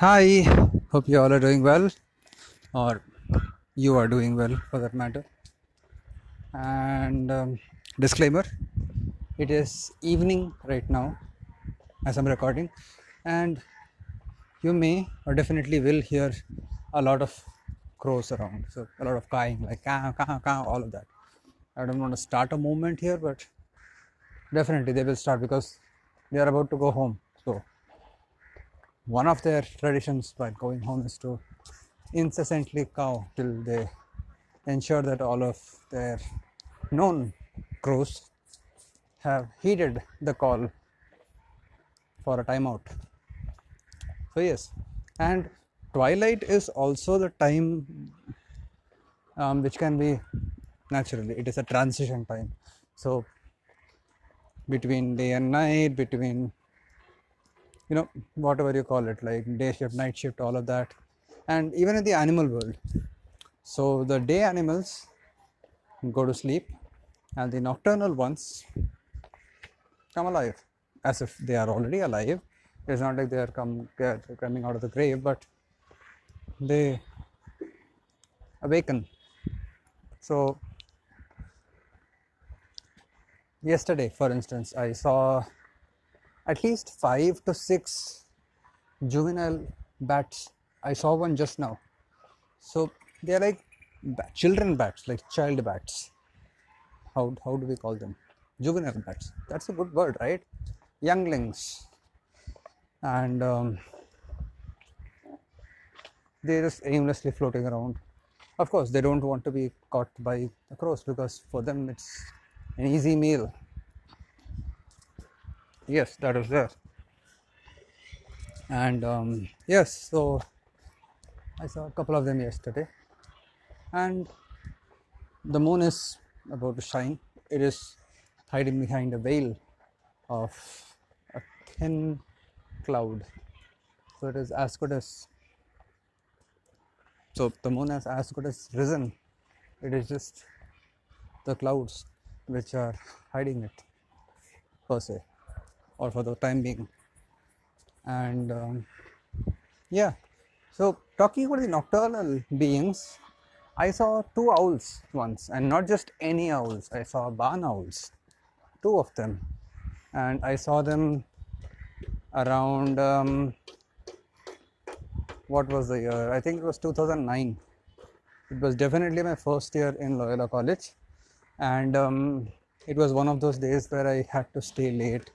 Hi, hope you all are doing well, or you are doing well for that matter. And um, disclaimer it is evening right now as I'm recording, and you may or definitely will hear a lot of crows around, so a lot of cawing, like caw, caw, caw, all of that. I don't want to start a movement here, but definitely they will start because they are about to go home. So one of their traditions while going home is to incessantly cow till they ensure that all of their known crews have heeded the call for a timeout. So, yes, and twilight is also the time um, which can be naturally, it is a transition time. So, between day and night, between you know whatever you call it like day shift night shift all of that. And even in the animal world so the day animals go to sleep and the nocturnal ones come alive as if they are already alive. It's not like they are come coming out of the grave but they awaken. So yesterday for instance i saw at least five to six juvenile bats. I saw one just now. So they are like bat, children bats, like child bats. How, how do we call them? Juvenile bats. That's a good word, right? Younglings. And um, they're just aimlessly floating around. Of course, they don't want to be caught by the crows because for them it's an easy meal yes that is there. And um, yes so i saw a couple of them yesterday. And the moon is about to shine. It is hiding behind a veil of a thin cloud. So it is as good as so the moon has as good as risen. It is just the clouds which are hiding it per se or for the time being. And um, yeah. So talking about the nocturnal beings i saw two owls once and not just any owls. I saw barn owls two of them. And i saw them around um, what was the year? I think it was 2009 it was definitely my first year in loyola college. And um, it was one of those days where i had to stay late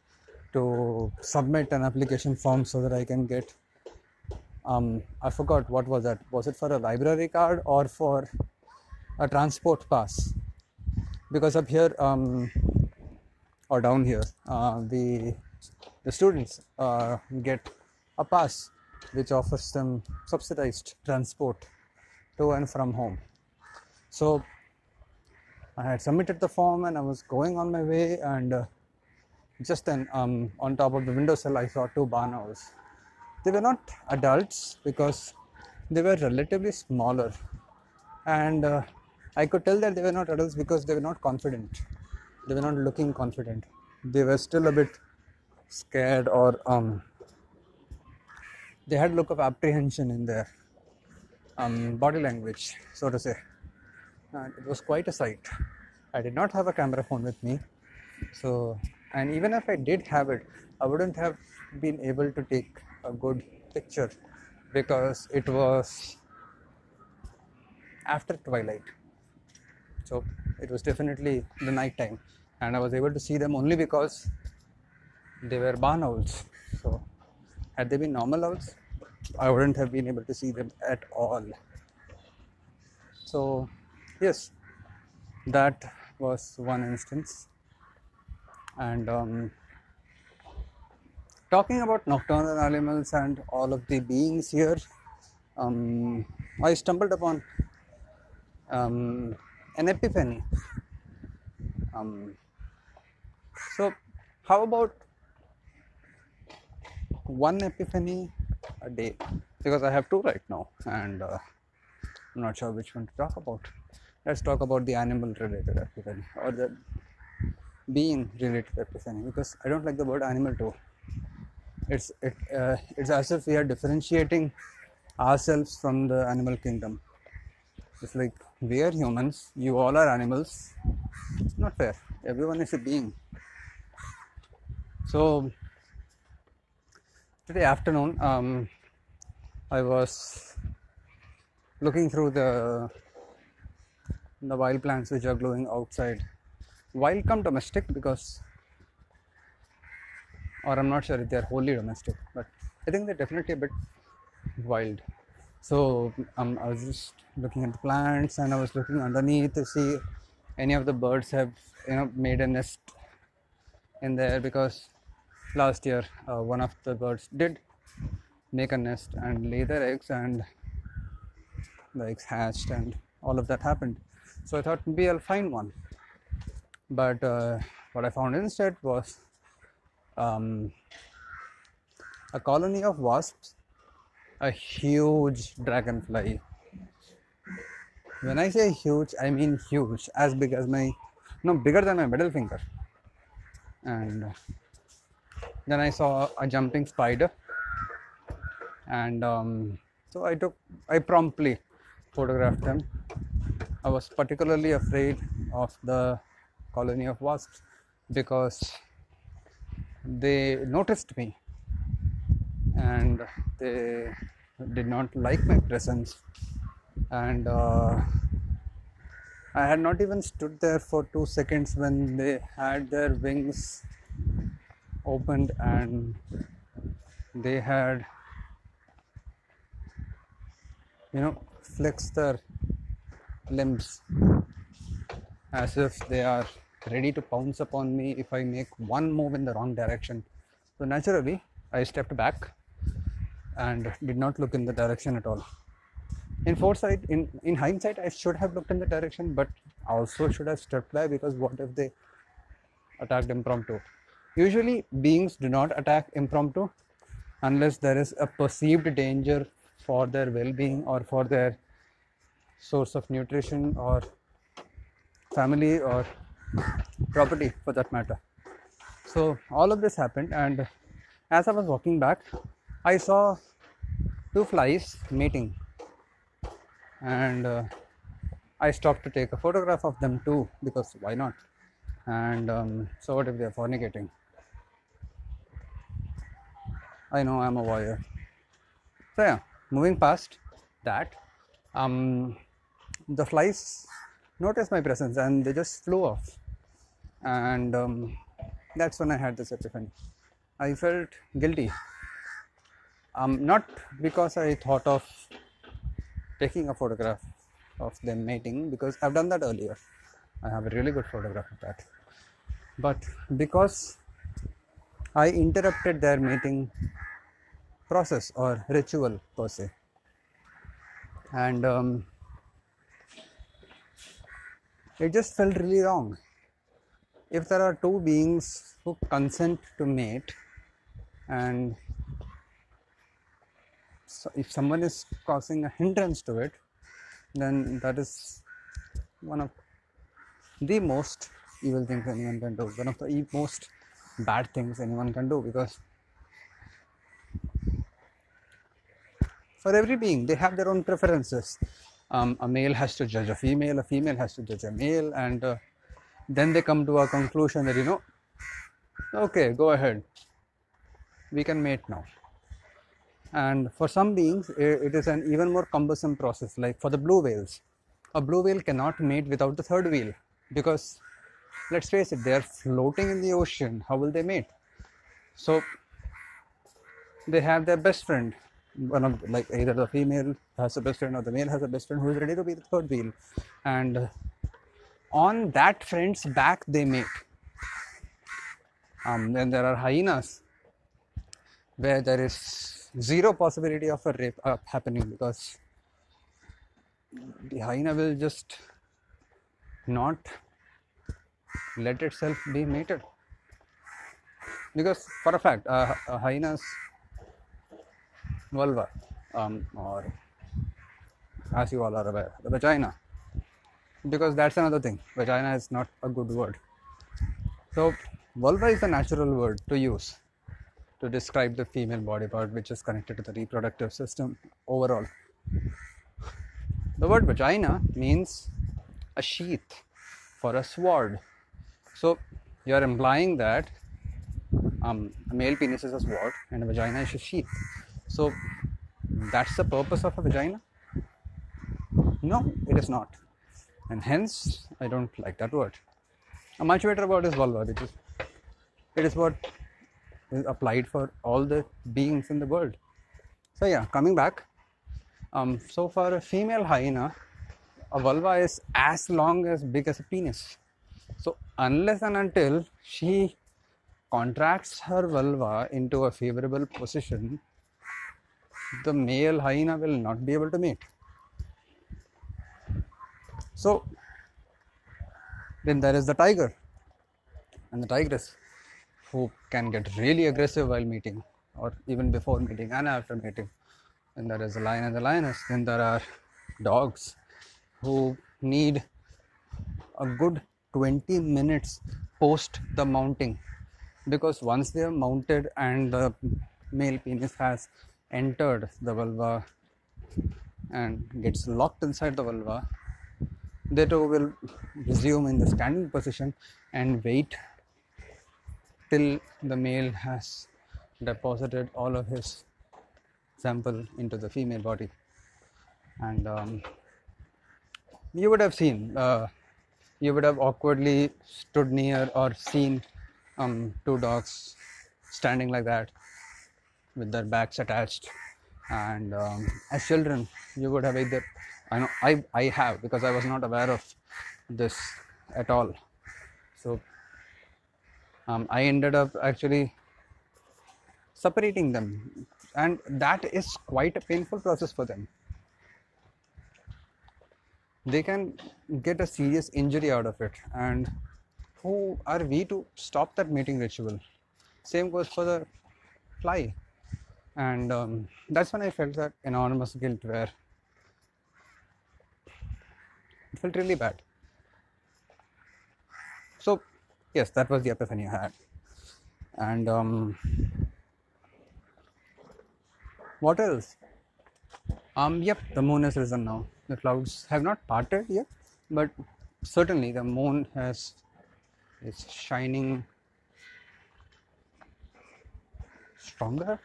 to submit an application form so that I can get. Um, I forgot what was that. Was it for a library card or for a transport pass? Because up here um, or down here, uh, the the students uh, get a pass which offers them subsidized transport to and from home. So I had submitted the form and I was going on my way and. Uh, just then um, on top of the windowsill i saw two barn owls they were not adults because they were relatively smaller. And uh, i could tell that they were not adults because they were not confident. They were not looking confident. They were still a bit scared or um, they had a look of apprehension in their um, body language so to say. And it was quite a sight. I did not have a camera phone with me so and even if i did have it i wouldn't have been able to take a good picture because it was after twilight. So it was definitely the night time. And i was able to see them only because they were barn owls. So had they been normal owls i wouldn't have been able to see them at all. So yes that was one instance and um, talking about nocturnal animals and all of the beings here, um, I stumbled upon um, an epiphany. Um, so, how about one epiphany a day? Because I have two right now, and uh, I'm not sure which one to talk about. Let's talk about the animal related epiphany or the being related to epiphany because I don't like the word animal too. it's it, uh, it's as if we are differentiating ourselves from the animal kingdom. It's like we are humans you all are animals. It's not fair. Everyone is a being. So today afternoon um, i was looking through the the wild plants which are growing outside wild come domestic because or i'm not sure if they're wholly domestic but i think they're definitely a bit wild. So um, i was just looking at the plants and i was looking underneath to see any of the birds have you know made a nest in there because last year uh, one of the birds did make a nest and lay their eggs and the eggs hatched and all of that happened. So i thought maybe i'll find one but uh, what i found instead was um, a colony of wasps a huge dragonfly. When i say huge i mean huge as big as my no bigger than my middle finger. And then i saw a jumping spider. And um, so i took i promptly photographed them. I was particularly afraid of the colony of wasps because they noticed me and they did not like my presence. And uh, i had not even stood there for two seconds when they had their wings opened and they had you know flexed their limbs as if they are ready to pounce upon me if I make one move in the wrong direction. So naturally, I stepped back and did not look in the direction at all. In foresight, in, in hindsight, I should have looked in the direction, but also should have stepped back because what if they attacked impromptu? Usually, beings do not attack impromptu unless there is a perceived danger for their well being or for their source of nutrition or family or property for that matter. So all of this happened, and as I was walking back, I saw two flies mating, and uh, I stopped to take a photograph of them too because why not? And um, so what if they're fornicating? I know I'm a warrior. So yeah, moving past that, um, the flies noticed my presence and they just flew off and um, that's when I had this epiphany. I felt guilty. Um, not because I thought of taking a photograph of them mating, because I've done that earlier. I have a really good photograph of that. But because I interrupted their mating process or ritual per se. And um, it just felt really wrong if there are two beings who consent to mate and so if someone is causing a hindrance to it then that is one of the most evil things anyone can do one of the most bad things anyone can do because for every being they have their own preferences. Um, a male has to judge a female a female has to judge a male and uh, then they come to a conclusion that you know okay go ahead. We can mate now. And for some beings it is an even more cumbersome process like for the blue whales. A blue whale cannot mate without the third wheel because let's face it they are floating in the ocean. How will they mate? So they have their best friend. One of like either the female has a best friend or the male has a best friend who is ready to be the third wheel. And on that friend's back they mate. Um, then there are hyenas where there is zero possibility of a rape uh, happening because the hyena will just not let itself be mated because for a fact uh, a hyena's vulva um, or as you all are aware the vagina because that's another thing. Vagina is not a good word. So, vulva is a natural word to use to describe the female body part which is connected to the reproductive system overall. The word vagina means a sheath for a sword. So you are implying that um, a male penis is a sword and a vagina is a sheath. So that's the purpose of a vagina? No, it is not. And hence, I don't like that word. A much better word is vulva, which is it is what is applied for all the beings in the world. So yeah, coming back. Um, so for a female hyena, a vulva is as long as big as a penis. So unless and until she contracts her vulva into a favorable position, the male hyena will not be able to mate. So then there is the tiger and the tigress who can get really aggressive while mating or even before mating and after mating. Then there is the lion and the lioness. Then there are dogs who need a good 20 minutes post the mounting because once they are mounted and the male penis has entered the vulva and gets locked inside the vulva too will resume in the standing position and wait till the male has deposited all of his sample into the female body. And um, you would have seen uh, you would have awkwardly stood near or seen um, two dogs standing like that with their backs attached. And um, as children you would have either i know i i have because i was not aware of this at all so um, I ended up actually separating them, and that is quite a painful process for them. They can get a serious injury out of it, and who are we to stop that mating ritual? Same goes for the fly, and um, that's when I felt that enormous guilt where it felt really bad. So yes, that was the epiphany I had. And um, what else? Um, yep, the moon has risen now. The clouds have not parted yet, but certainly the moon has is shining stronger.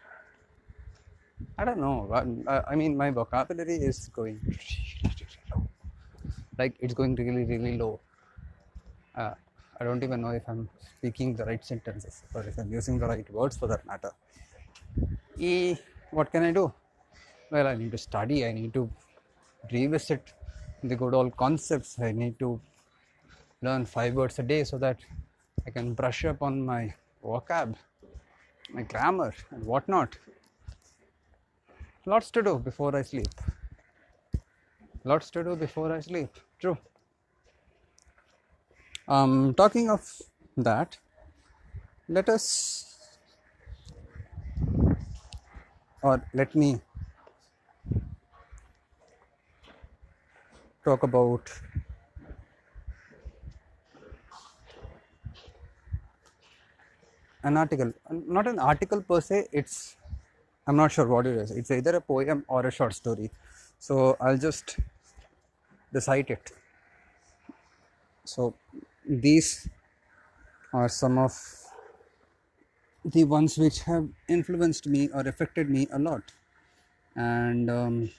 I don't know. I, I mean, my vocabulary is going like it's going really, really low. Uh, I don't even know if I'm speaking the right sentences or if I'm using the right words for that matter. E, what can I do? Well, I need to study, I need to revisit the good old concepts, I need to learn five words a day so that I can brush up on my vocab, my grammar, and whatnot. Lots to do before I sleep. Lots to do before I sleep. True. Um, talking of that, let us, or let me talk about an article. Not an article per se it's i'm not sure what it is. It's either a poem or a short story. So i'll just recite it. So these are some of the ones which have influenced me or affected me a lot. And um,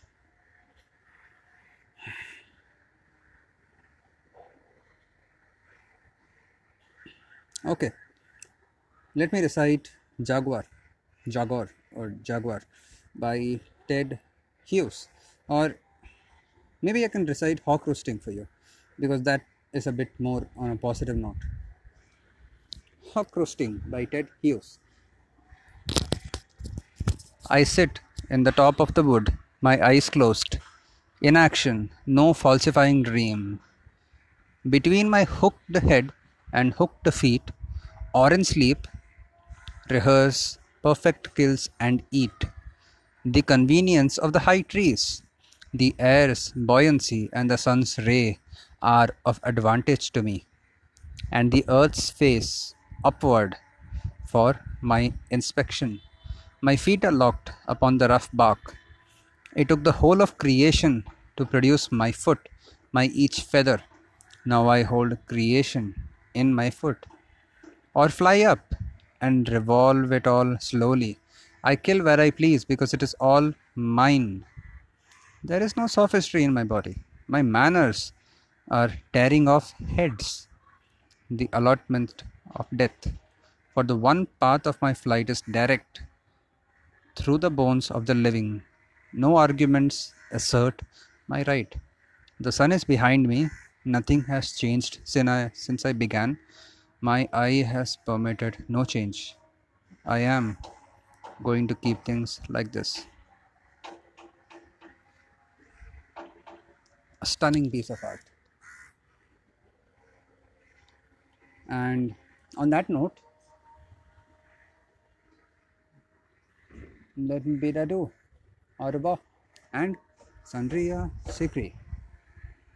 okay. Let me recite jaguar jaguar or jaguar by ted hughes or maybe i can recite hawk roosting for you because that is a bit more on a positive note. Hawk Roosting by Ted Hughes. I sit in the top of the wood, my eyes closed. Inaction, no falsifying dream. Between my hooked head and hooked feet, or in sleep, rehearse perfect kills and eat. The convenience of the high trees, the air's buoyancy and the sun's ray are of advantage to me, and the earth's face upward for my inspection. My feet are locked upon the rough bark. It took the whole of creation to produce my foot, my each feather. Now I hold creation in my foot. Or fly up and revolve it all slowly. I kill where I please because it is all mine. There is no sophistry in my body. My manners are tearing off heads, the allotment of death. For the one path of my flight is direct through the bones of the living. No arguments assert my right. The sun is behind me. Nothing has changed since I, since I began. My eye has permitted no change. I am going to keep things like this. A stunning piece of art. And on that note, let me bid adieu, revoir, and Sandria Sikri.